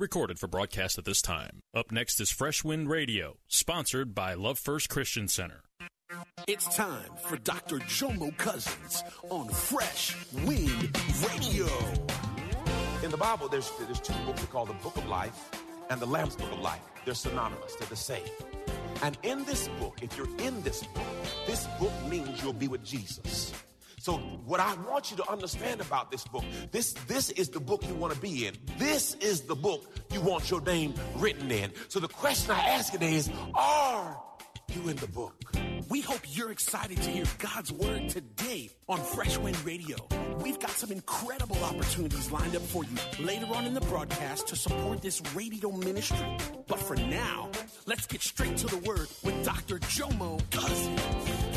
Recorded for broadcast at this time. Up next is Fresh Wind Radio, sponsored by Love First Christian Center. It's time for Dr. Jomo Cousins on Fresh Wind Radio. In the Bible, there's, there's two books called the Book of Life and the Lamb's Book of Life. They're synonymous, they're the same. And in this book, if you're in this book, this book means you'll be with Jesus. So what I want you to understand about this book, this this is the book you want to be in. This is the book you want your name written in. So the question I ask today is, are you in the book? We hope you're excited to hear God's word today on Fresh Wind Radio. We've got some incredible opportunities lined up for you later on in the broadcast to support this radio ministry. But for now, let's get straight to the word with Dr. Jomo Cousins.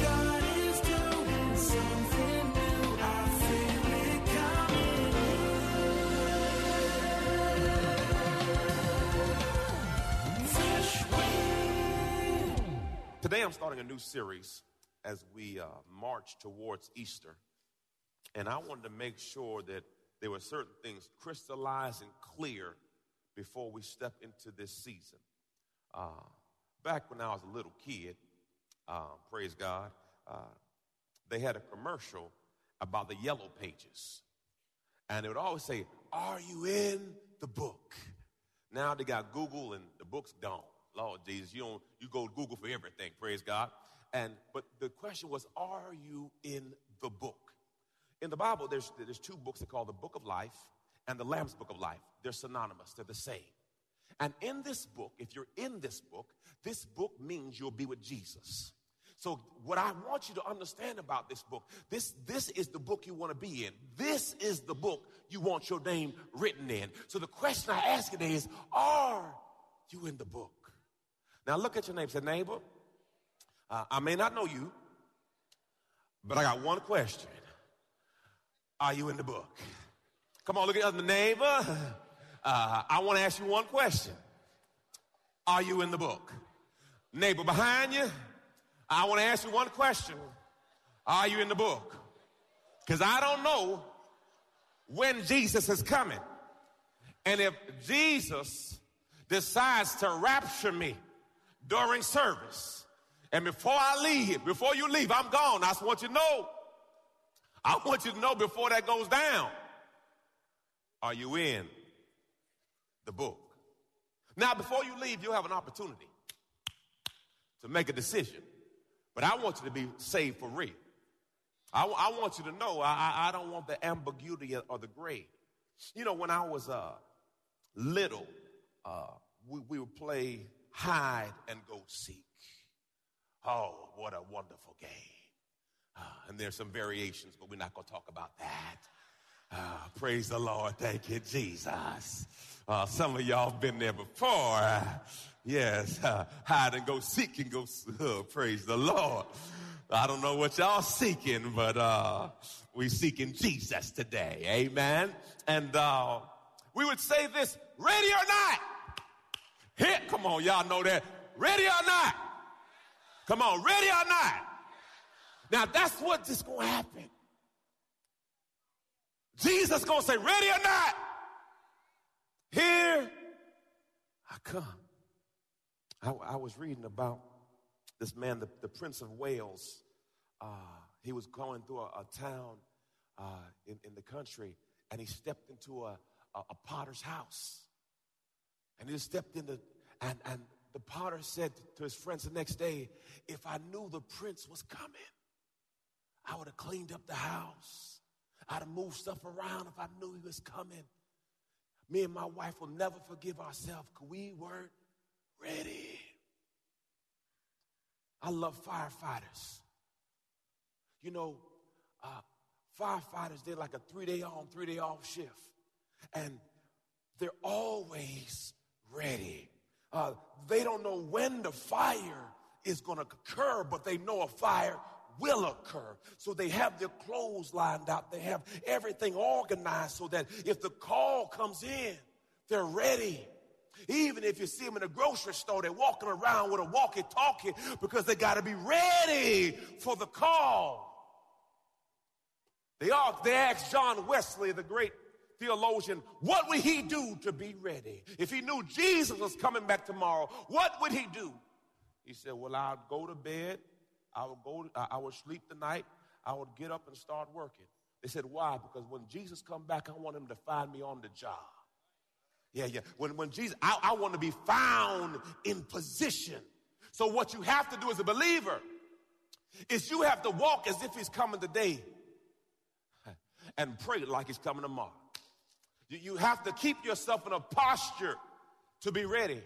God is doing something Today I'm starting a new series as we uh, march towards Easter. And I wanted to make sure that there were certain things crystallized and clear before we step into this season. Uh, back when I was a little kid, uh, praise God, uh, they had a commercial about the yellow pages. And it would always say, Are you in the book? Now they got Google and the book's gone. Lord Jesus, you don't you go to Google for everything, praise God. And but the question was, are you in the book? In the Bible, there's there's two books that call the Book of Life and the Lamb's Book of Life. They're synonymous, they're the same. And in this book, if you're in this book, this book means you'll be with Jesus. So what I want you to understand about this book, this this is the book you want to be in. This is the book you want your name written in. So the question I ask today is, are you in the book? Now look at your neighbor. Say, neighbor, uh, I may not know you, but I got one question. Are you in the book? Come on, look at the neighbor. Uh, I want to ask you one question. Are you in the book? Neighbor behind you, I want to ask you one question. Are you in the book? Because I don't know when Jesus is coming. And if Jesus decides to rapture me during service, and before I leave, before you leave, I'm gone. I just want you to know. I want you to know before that goes down. Are you in the book? Now, before you leave, you'll have an opportunity to make a decision. But I want you to be saved for real. I, I want you to know I, I don't want the ambiguity or the gray. You know, when I was uh, little, uh, we, we would play hide and go seek. Oh, what a wonderful game. Uh, and there's some variations, but we're not going to talk about that. Uh, praise the Lord. Thank you, Jesus. Uh, some of y'all been there before. Yes, hide and go seek and go. Uh, praise the Lord. I don't know what y'all seeking, but uh, we seeking Jesus today. Amen. And uh, we would say this: ready or not? Hit. Come on, y'all know that. Ready or not? Come on, ready or not? Now that's what is going to happen. Jesus going to say, ready or not? Here I come. I, I was reading about this man, the, the Prince of Wales. Uh, he was going through a, a town uh, in, in the country, and he stepped into a, a, a potter's house. And he stepped into, and, and the potter said to his friends the next day, If I knew the prince was coming, I would have cleaned up the house. I'd have moved stuff around if I knew he was coming. Me and my wife will never forgive ourselves because we weren't ready. I love firefighters. You know, uh, firefighters, they're like a three day on, three day off shift. And they're always Uh, don't know when the fire is going to occur, but they know a fire will occur. So they have their clothes lined out. They have everything organized so that if the call comes in, they're ready. Even if you see them in a grocery store, they're walking around with a walkie talkie because they got to be ready for the call. They, all, they asked John Wesley, the great theologian, what would he do to be ready? If he knew Jesus was coming back tomorrow, what would he do? He said, Well, I'll go to bed, I would go, I would sleep the night, I would get up and start working. They said, Why? Because when Jesus come back, I want him to find me on the job. Yeah, yeah. When, when Jesus, I, I want to be found in position. So what you have to do as a believer is you have to walk as if he's coming today and pray like he's coming tomorrow. You, have to keep yourself in a posture to be ready.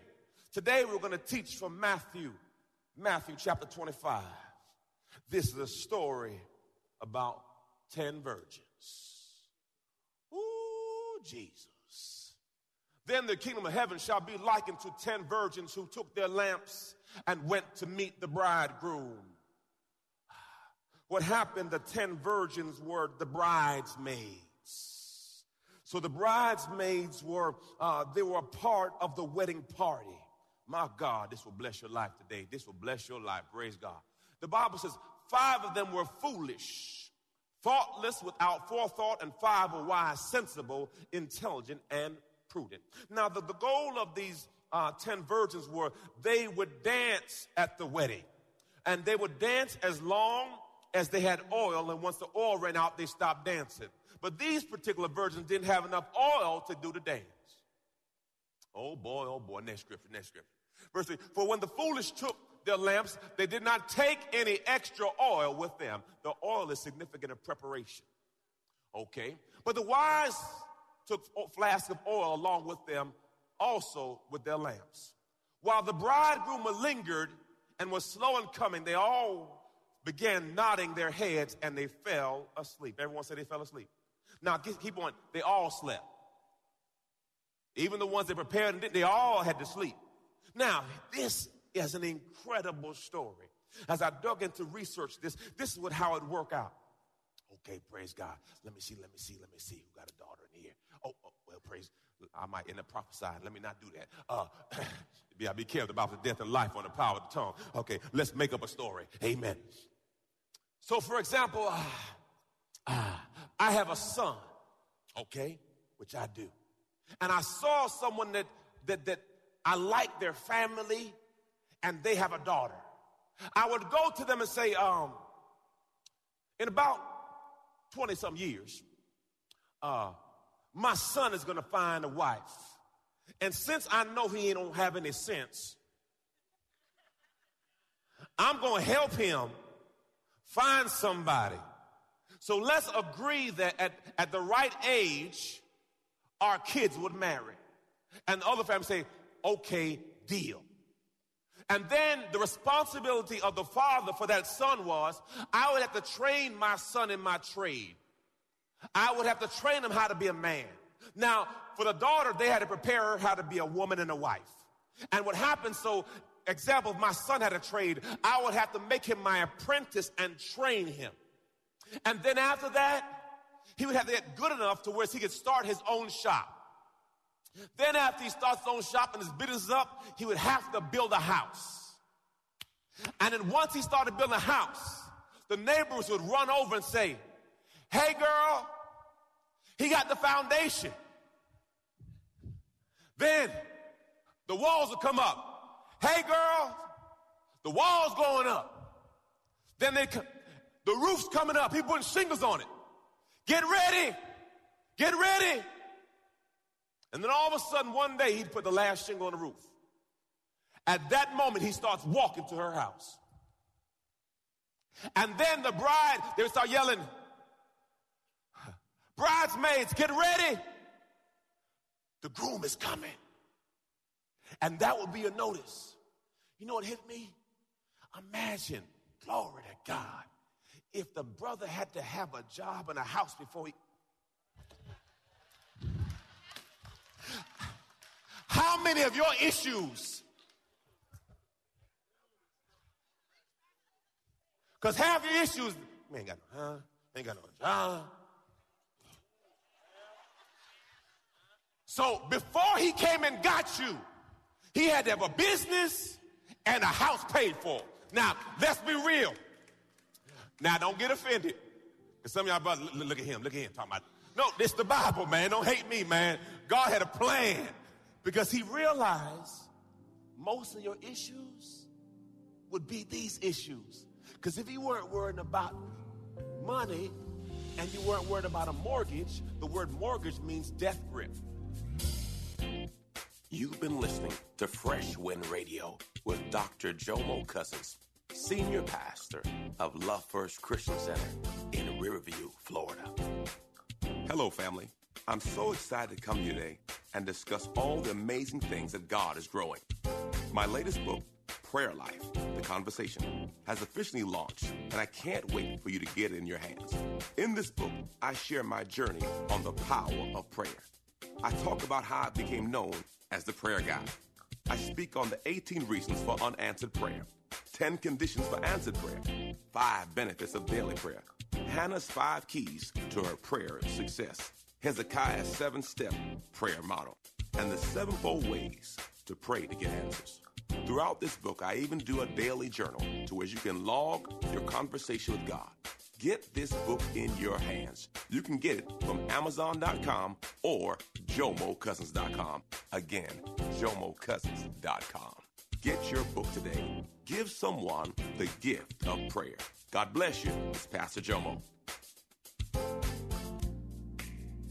Today we're going to teach from Matthew Matthew chapter 25. This is a story about 10 virgins. Ooh, Jesus. Then the kingdom of heaven shall be likened to 10 virgins who took their lamps and went to meet the bridegroom. What happened, the 10 virgins were the bridesmaids. So the bridesmaids were, uh, they were a part of the wedding party. My God, this will bless your life today. This will bless your life. Praise God. The Bible says five of them were foolish, thoughtless, without forethought, and five were wise, sensible, intelligent, and prudent. Now, the, the goal of these uh, 10 virgins were they would dance at the wedding. And they would dance as long as they had oil, and once the oil ran out, they stopped dancing. But these particular virgins didn't have enough oil to do the dance. Oh boy, oh boy, next scripture, next scripture. Verse 3 For when the foolish took their lamps, they did not take any extra oil with them. The oil is significant in preparation. Okay? But the wise took flasks of oil along with them, also with their lamps. While the bridegroom lingered and was slow in coming, they all began nodding their heads and they fell asleep. Everyone said they fell asleep. Now, keep on. They all slept. Even the ones that prepared and did, they all had to sleep. Now, this is an incredible story. As I dug into research this, this is what how it worked out. Okay, praise God. Let me see, let me see, let me see who got a daughter in here. Oh, oh well, praise. I might end up prophesying. Let me not do that. Uh, be, I be careful about the death and life on the power of the tongue. Okay, let's make up a story. Amen. So, for example, uh, uh, I have a son, okay, which I do and I saw someone that, that, that I like their family and they have a daughter, I would go to them and say, um, in about 20 some years, uh, my son is to find a wife. And since I know he don't have any sense, I'm to help him find somebody. So let's agree that at, at the right age, our kids would marry. And the other family say, okay, deal. And then the responsibility of the father for that son was, I would have to train my son in my trade. I would have to train him how to be a man. Now, for the daughter, they had to prepare her how to be a woman and a wife. And what happened, so example, if my son had a trade, I would have to make him my apprentice and train him. And then after that, he would have to get good enough to where he could start his own shop. Then after he starts his own shop and his business up, he would have to build a house. And then once he started building a house, the neighbors would run over and say, Hey girl, he got the foundation. Then the walls would come up. Hey girl, the wall's going up. Then they, the roof's coming up. He putting shingles on it. Get ready. Get ready. And then all of a sudden, one day, he'd put the last shingle on the roof. At that moment, he starts walking to her house. And then the bride, they start yelling, Bridesmaids, get ready. The groom is coming. And that would be a notice. You know what hit me? Imagine, glory to God, if the brother had to have a job and a house before he. How many of your issues? Because half your issues, man, ain't got no, huh? Ain't got no job. So before he came and got you, he had to have a business and a house paid for. Now, let's be real. Now, don't get offended. Because some of y'all brothers, look, look at him, look at him talking about, no, this the Bible, man. Don't hate me, man. God had a plan because he realized most of your issues would be these issues. Because if you weren't worried about money and you weren't worried about a mortgage, the word mortgage means death grip. You've been listening to Fresh Wind Radio with Dr. Jomo Cousins, Senior Pastor of Love First Christian Center in Riverview, Florida. Hello, family. I'm so excited to come here today and discuss all the amazing things that God is growing. My latest book, Prayer Life The Conversation, has officially launched, and I can't wait for you to get it in your hands. In this book, I share my journey on the power of prayer. I talk about how I became known as the prayer guy. I speak on the 18 reasons for unanswered prayer, 10 conditions for answered prayer, 5 benefits of daily prayer, Hannah's 5 keys to her prayer success, Hezekiah's 7 step prayer model, and the sevenfold ways to pray to get answers. Throughout this book, I even do a daily journal to where you can log your conversation with God. Get this book in your hands. You can get it from Amazon.com or JomoCousins.com. Again, JomoCousins.com. Get your book today. Give someone the gift of prayer. God bless you. It's Pastor Jomo.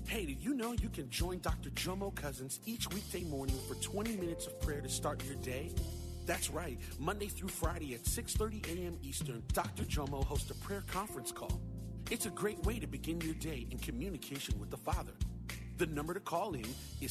Hey, did you know you can join Dr. Jomo Cousins each weekday morning for 20 minutes of prayer to start your day? That's right. Monday through Friday at 6:30 a.m. Eastern, Dr. Jomo hosts a prayer conference call. It's a great way to begin your day in communication with the Father. The number to call in is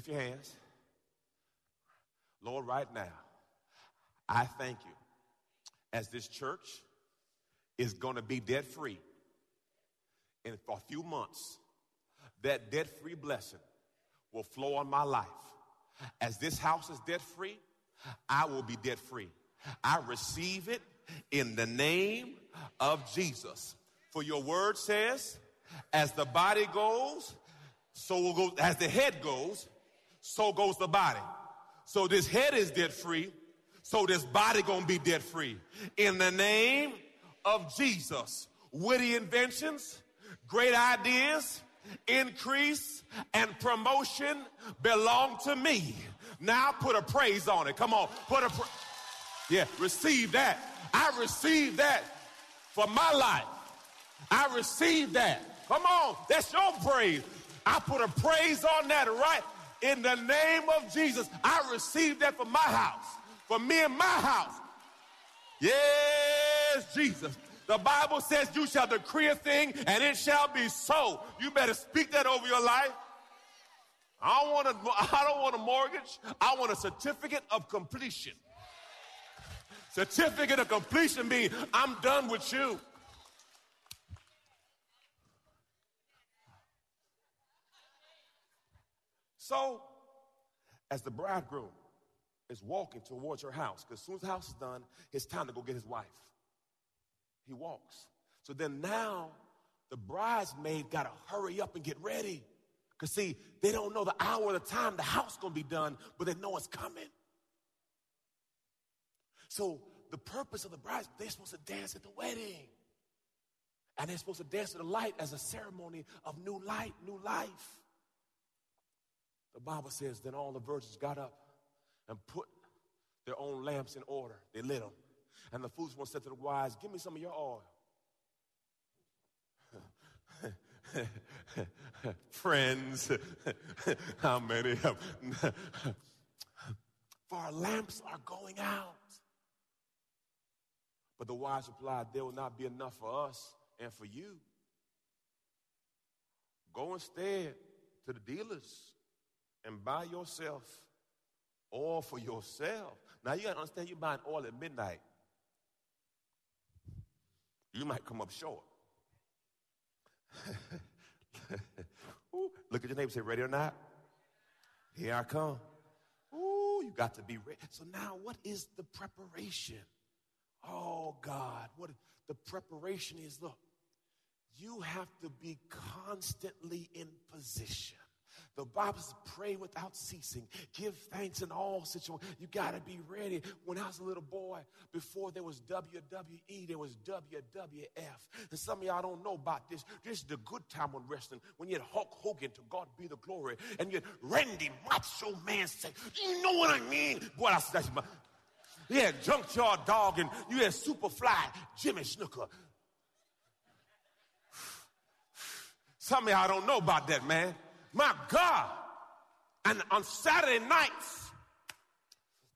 Lift your hands. Lord, right now, I thank you as this church is going to be debt free in for a few months. That debt free blessing will flow on my life. As this house is debt free, I will be debt free. I receive it in the name of Jesus. For your word says, as the body goes, so will go, as the head goes, so goes the body. So this head is debt free, so this body gonna be debt free. In the name of Jesus, witty inventions, great ideas, increase, and promotion belong to me. Now put a praise on it. Come on, put a pra- yeah, receive that. I receive that for my life. I receive that. Come on, that's your praise. I put a praise on that right in the name of Jesus. I receive that for my house, for me and my house. Yes, Jesus. The Bible says you shall decree a thing and it shall be so. You better speak that over your life. I don't want a, I don't want a mortgage. I want a certificate of completion. Certificate of completion means I'm done with you. So, as the bridegroom is walking towards her house, because as soon as the house is done, it's time to go get his wife. He walks. So then now the bridesmaid got to hurry up and get ready. Because see, they don't know the hour or the time the house going to be done, but they know it's coming. So the purpose of the bride, they're supposed to dance at the wedding. And they're supposed to dance to the light as a ceremony of new light, new life. The Bible says, then all the virgins got up and put their own lamps in order. They lit them. And the foolish one said to the wise, Give me some of your oil. Friends, how many of For our lamps are going out. But the wise replied, There will not be enough for us and for you. Go instead to the dealers and buy yourself oil for yourself. Now you gotta understand you're buying oil at midnight. You might come up short. Ooh, look at your neighbor say, ready or not? Here I come. Ooh, you got to be ready. So now what is the preparation? Oh God, what the preparation is look, you have to be constantly in position. The Bible says, pray without ceasing. Give thanks in all situations. You got to be ready. When I was a little boy, before there was WWE, there was WWF. And some of y'all don't know about this. This is the good time on wrestling. When you had Hulk Hogan, to God be the glory, and you had Randy Macho Man say, you know what I mean? Boy, that's, that's my, you had Junkyard Dog, and you had Superfly, Jimmy Snuka. Some of y'all don't know about that, man. My God. And on Saturday nights,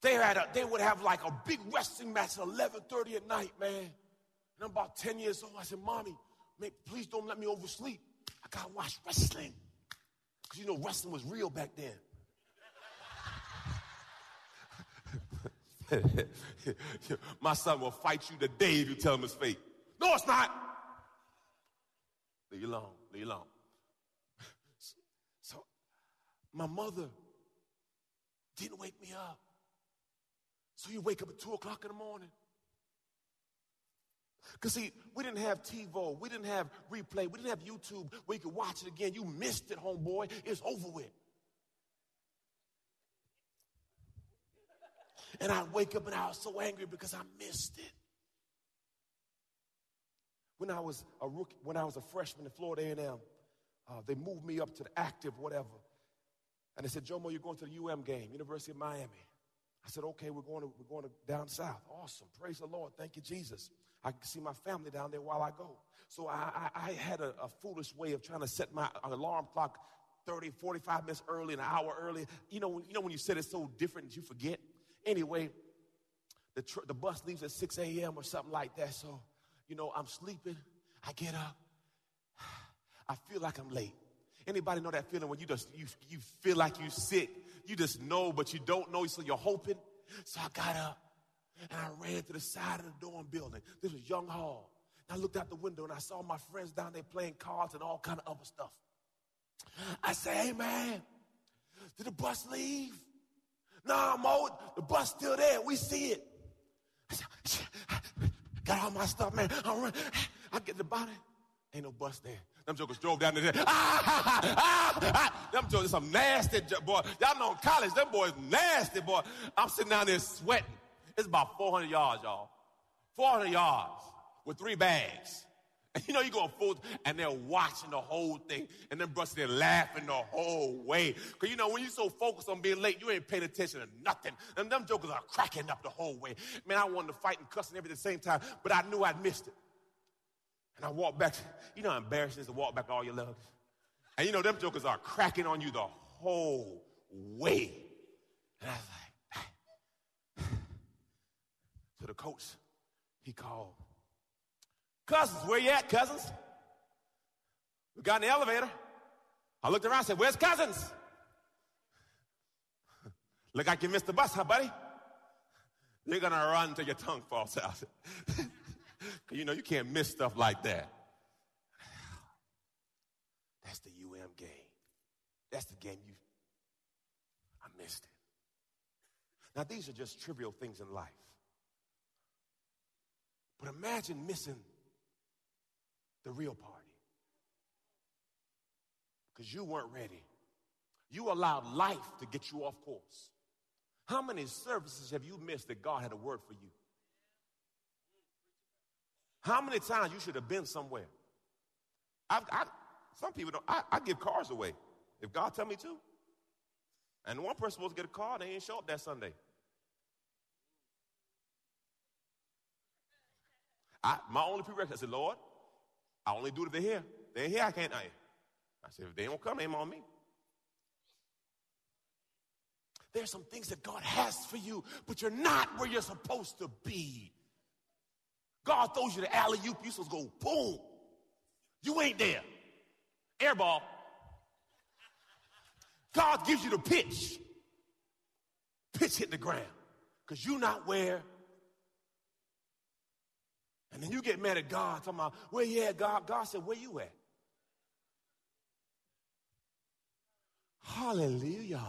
they had a, they would have like a big wrestling match at 11:30 at night, man. And I'm about 10 years old. I said, Mommy, please don't let me oversleep. I gotta watch wrestling. Because you know wrestling was real back then. My son will fight you the day if you tell him his fate. No, it's not. Leave you alone. Leave you alone. My mother didn't wake me up. So you wake up at 2 o'clock in the morning. Because, see, we didn't have TiVo. We didn't have replay. We didn't have YouTube where you could watch it again. You missed it, homeboy. It's over with. And I wake up and I was so angry because I missed it. When I was a rookie, when I was a freshman at Florida A&M, uh, they moved me up to the active whatever. And they said, Jomo, you're going to the UM game, University of Miami. I said, okay, we're going to, we're going to down south. Awesome. Praise the Lord. Thank you, Jesus. I can see my family down there while I go. So I, I, I had a, a, foolish way of trying to set my alarm clock 30, 45 minutes early, an hour early. You know, you know when you set it so different you forget? Anyway, the, tr- the bus leaves at 6 a.m. or something like that. So, you know, I'm sleeping. I get up. I feel like I'm late. Anybody know that feeling when you just you, you feel like you're sick? You just know, but you don't know, so you're hoping. So I got up and I ran to the side of the dorm building. This was Young Hall. And I looked out the window and I saw my friends down there playing cards and all kind of other stuff. I said, hey man, did the bus leave? Nah, Mo, the bus still there. We see it. I said, got all my stuff, man. I run. I get the body. Ain't no bus there. Them jokers drove down there. Ah, ah, ah, ah. Them jokers, some nasty boy. Y'all know in college, them boys nasty, boy. I'm sitting down there sweating. It's about 400 yards, y'all. 400 yards with three bags. And you know you're going full, and they're watching the whole thing, and then brothers they're laughing the whole way. Cause you know when you're so focused on being late, you ain't paying attention to nothing. And them jokers are cracking up the whole way. Man, I wanted to fight and cuss and everything at the same time, but I knew I'd missed it. And I walk back. You know how embarrassing it is to walk back all your love? And you know, them jokers are cracking on you the whole way. And I was like, to the coach, he called, Cousins, where you at, Cousins? We got in the elevator. I looked around and said, Where's Cousins? Look like you missed the bus, huh, buddy? You're gonna run till your tongue falls out. You know, you can't miss stuff like that. That's the UM game. That's the game you. I missed it. Now, these are just trivial things in life. But imagine missing the real party. Because you weren't ready. You allowed life to get you off course. How many services have you missed that God had a word for you? How many times you should have been somewhere? I've, I, some people don't. I, I, give cars away if God tell me to. And one person supposed to get a car, they ain't show up that Sunday. I, my only prerequisite, I said, Lord, I only do it if they're here. They're here, I can't. I, I said, if they don't come, they on me. There's some things that God has for you, but you're not where you're supposed to be. God throws you the alley oop, you supposed to go boom. You ain't there. Airball. God gives you the pitch. Pitch hit the ground. Because you're not where. And then you get mad at God, talking about, where you at, God? God said, where you at? Hallelujah.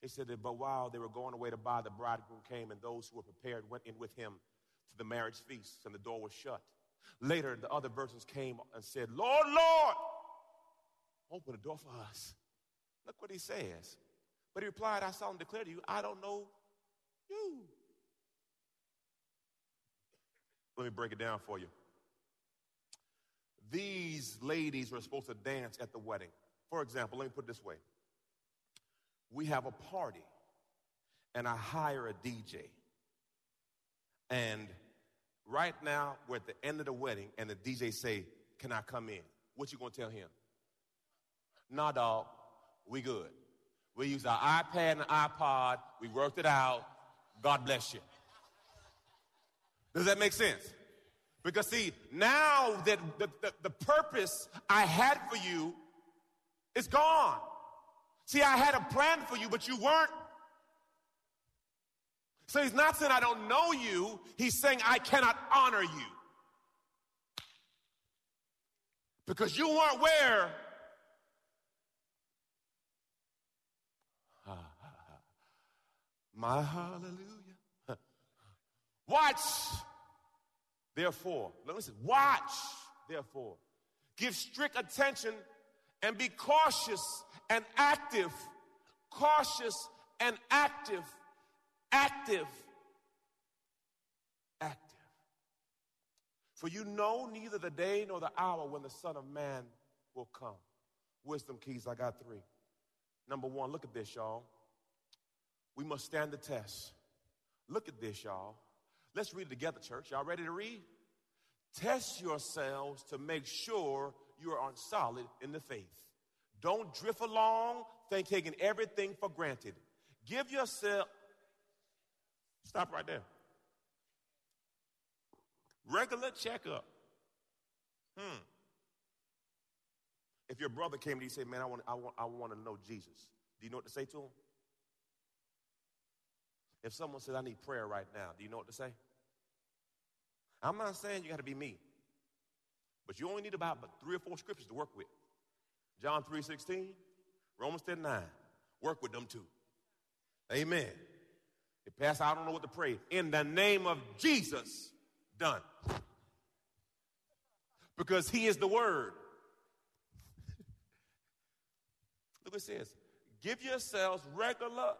He said that, but while they were going away to buy, the bridegroom came, and those who were prepared went in with him to the marriage feast, and the door was shut. Later, the other virgins came and said, Lord, Lord, open the door for us. Look what he says. But he replied, I solemnly declare to you, I don't know you. Let me break it down for you. These ladies were supposed to dance at the wedding. For example, let me put it this way we have a party, and I hire a DJ. And right now, we're at the end of the wedding, and the DJ say, Can I come in? What you gonna tell him? Nah, dog, we good. We use our iPad and iPod, we worked it out. God bless you. Does that make sense? Because see, now that the, the, the purpose I had for you is gone. See, I had a plan for you, but you weren't. So he's not saying I don't know you, he's saying I cannot honor you. Because you weren't where my hallelujah. Watch, therefore. Listen, watch, therefore. Give strict attention and be cautious and active. Cautious and active. Active. Active. For you know neither the day nor the hour when the Son of Man will come. Wisdom keys, I got three. Number one, look at this, y'all. We must stand the test. Look at this, y'all. Let's read it together, church. Y'all ready to read? Test yourselves to make sure you are on solid in the faith. Don't drift along, think taking everything for granted. Give yourself, stop right there. Regular checkup. Hmm. If your brother came to you and said, Man, I want, I, want, I want to know Jesus, do you know what to say to him? If someone says, I need prayer right now, do you know what to say? I'm not saying you got to be me, but you only need about three or four scriptures to work with. John 3 16, Romans 10 9. Work with them too. Amen. If Pastor, I don't know what to pray. In the name of Jesus, done. Because he is the word. Look what it says. Give yourselves regular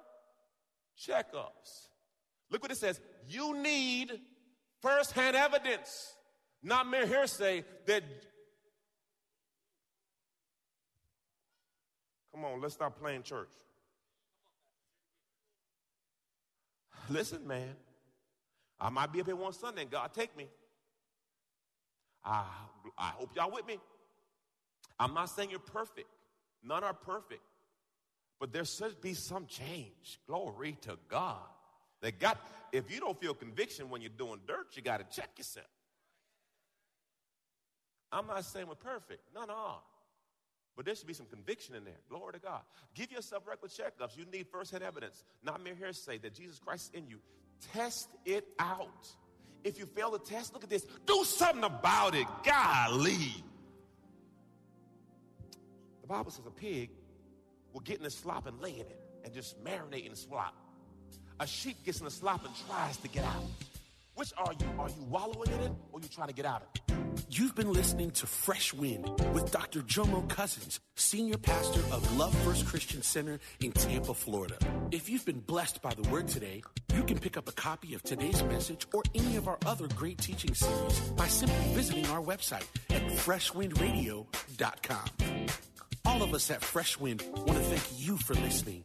checkups. Look what it says. You need firsthand evidence, not mere hearsay, that Come on, let's stop playing church. Listen, man. I might be up here one Sunday and God take me. I, I hope y'all with me. I'm not saying you're perfect. None are perfect. But there should be some change. Glory to God. They got, if you don't feel conviction when you're doing dirt, you got to check yourself. I'm not saying we're perfect. None are. But there should be some conviction in there. Glory to God. Give yourself regular checkups. You need firsthand evidence, not mere hearsay that Jesus Christ is in you. Test it out. If you fail the test, look at this. Do something about it. Golly. The Bible says a pig will get in the slop and lay in it and just marinate in the slop. A sheep gets in the slop and tries to get out. Which are you? Are you wallowing in it or you trying to get out of it? You've been listening to Fresh Wind with Dr. Jomo Cousins, Senior Pastor of Love First Christian Center in Tampa, Florida. If you've been blessed by the word today, you can pick up a copy of today's message or any of our other great teaching series by simply visiting our website at freshwindradio.com. All of us at Fresh Wind want to thank you for listening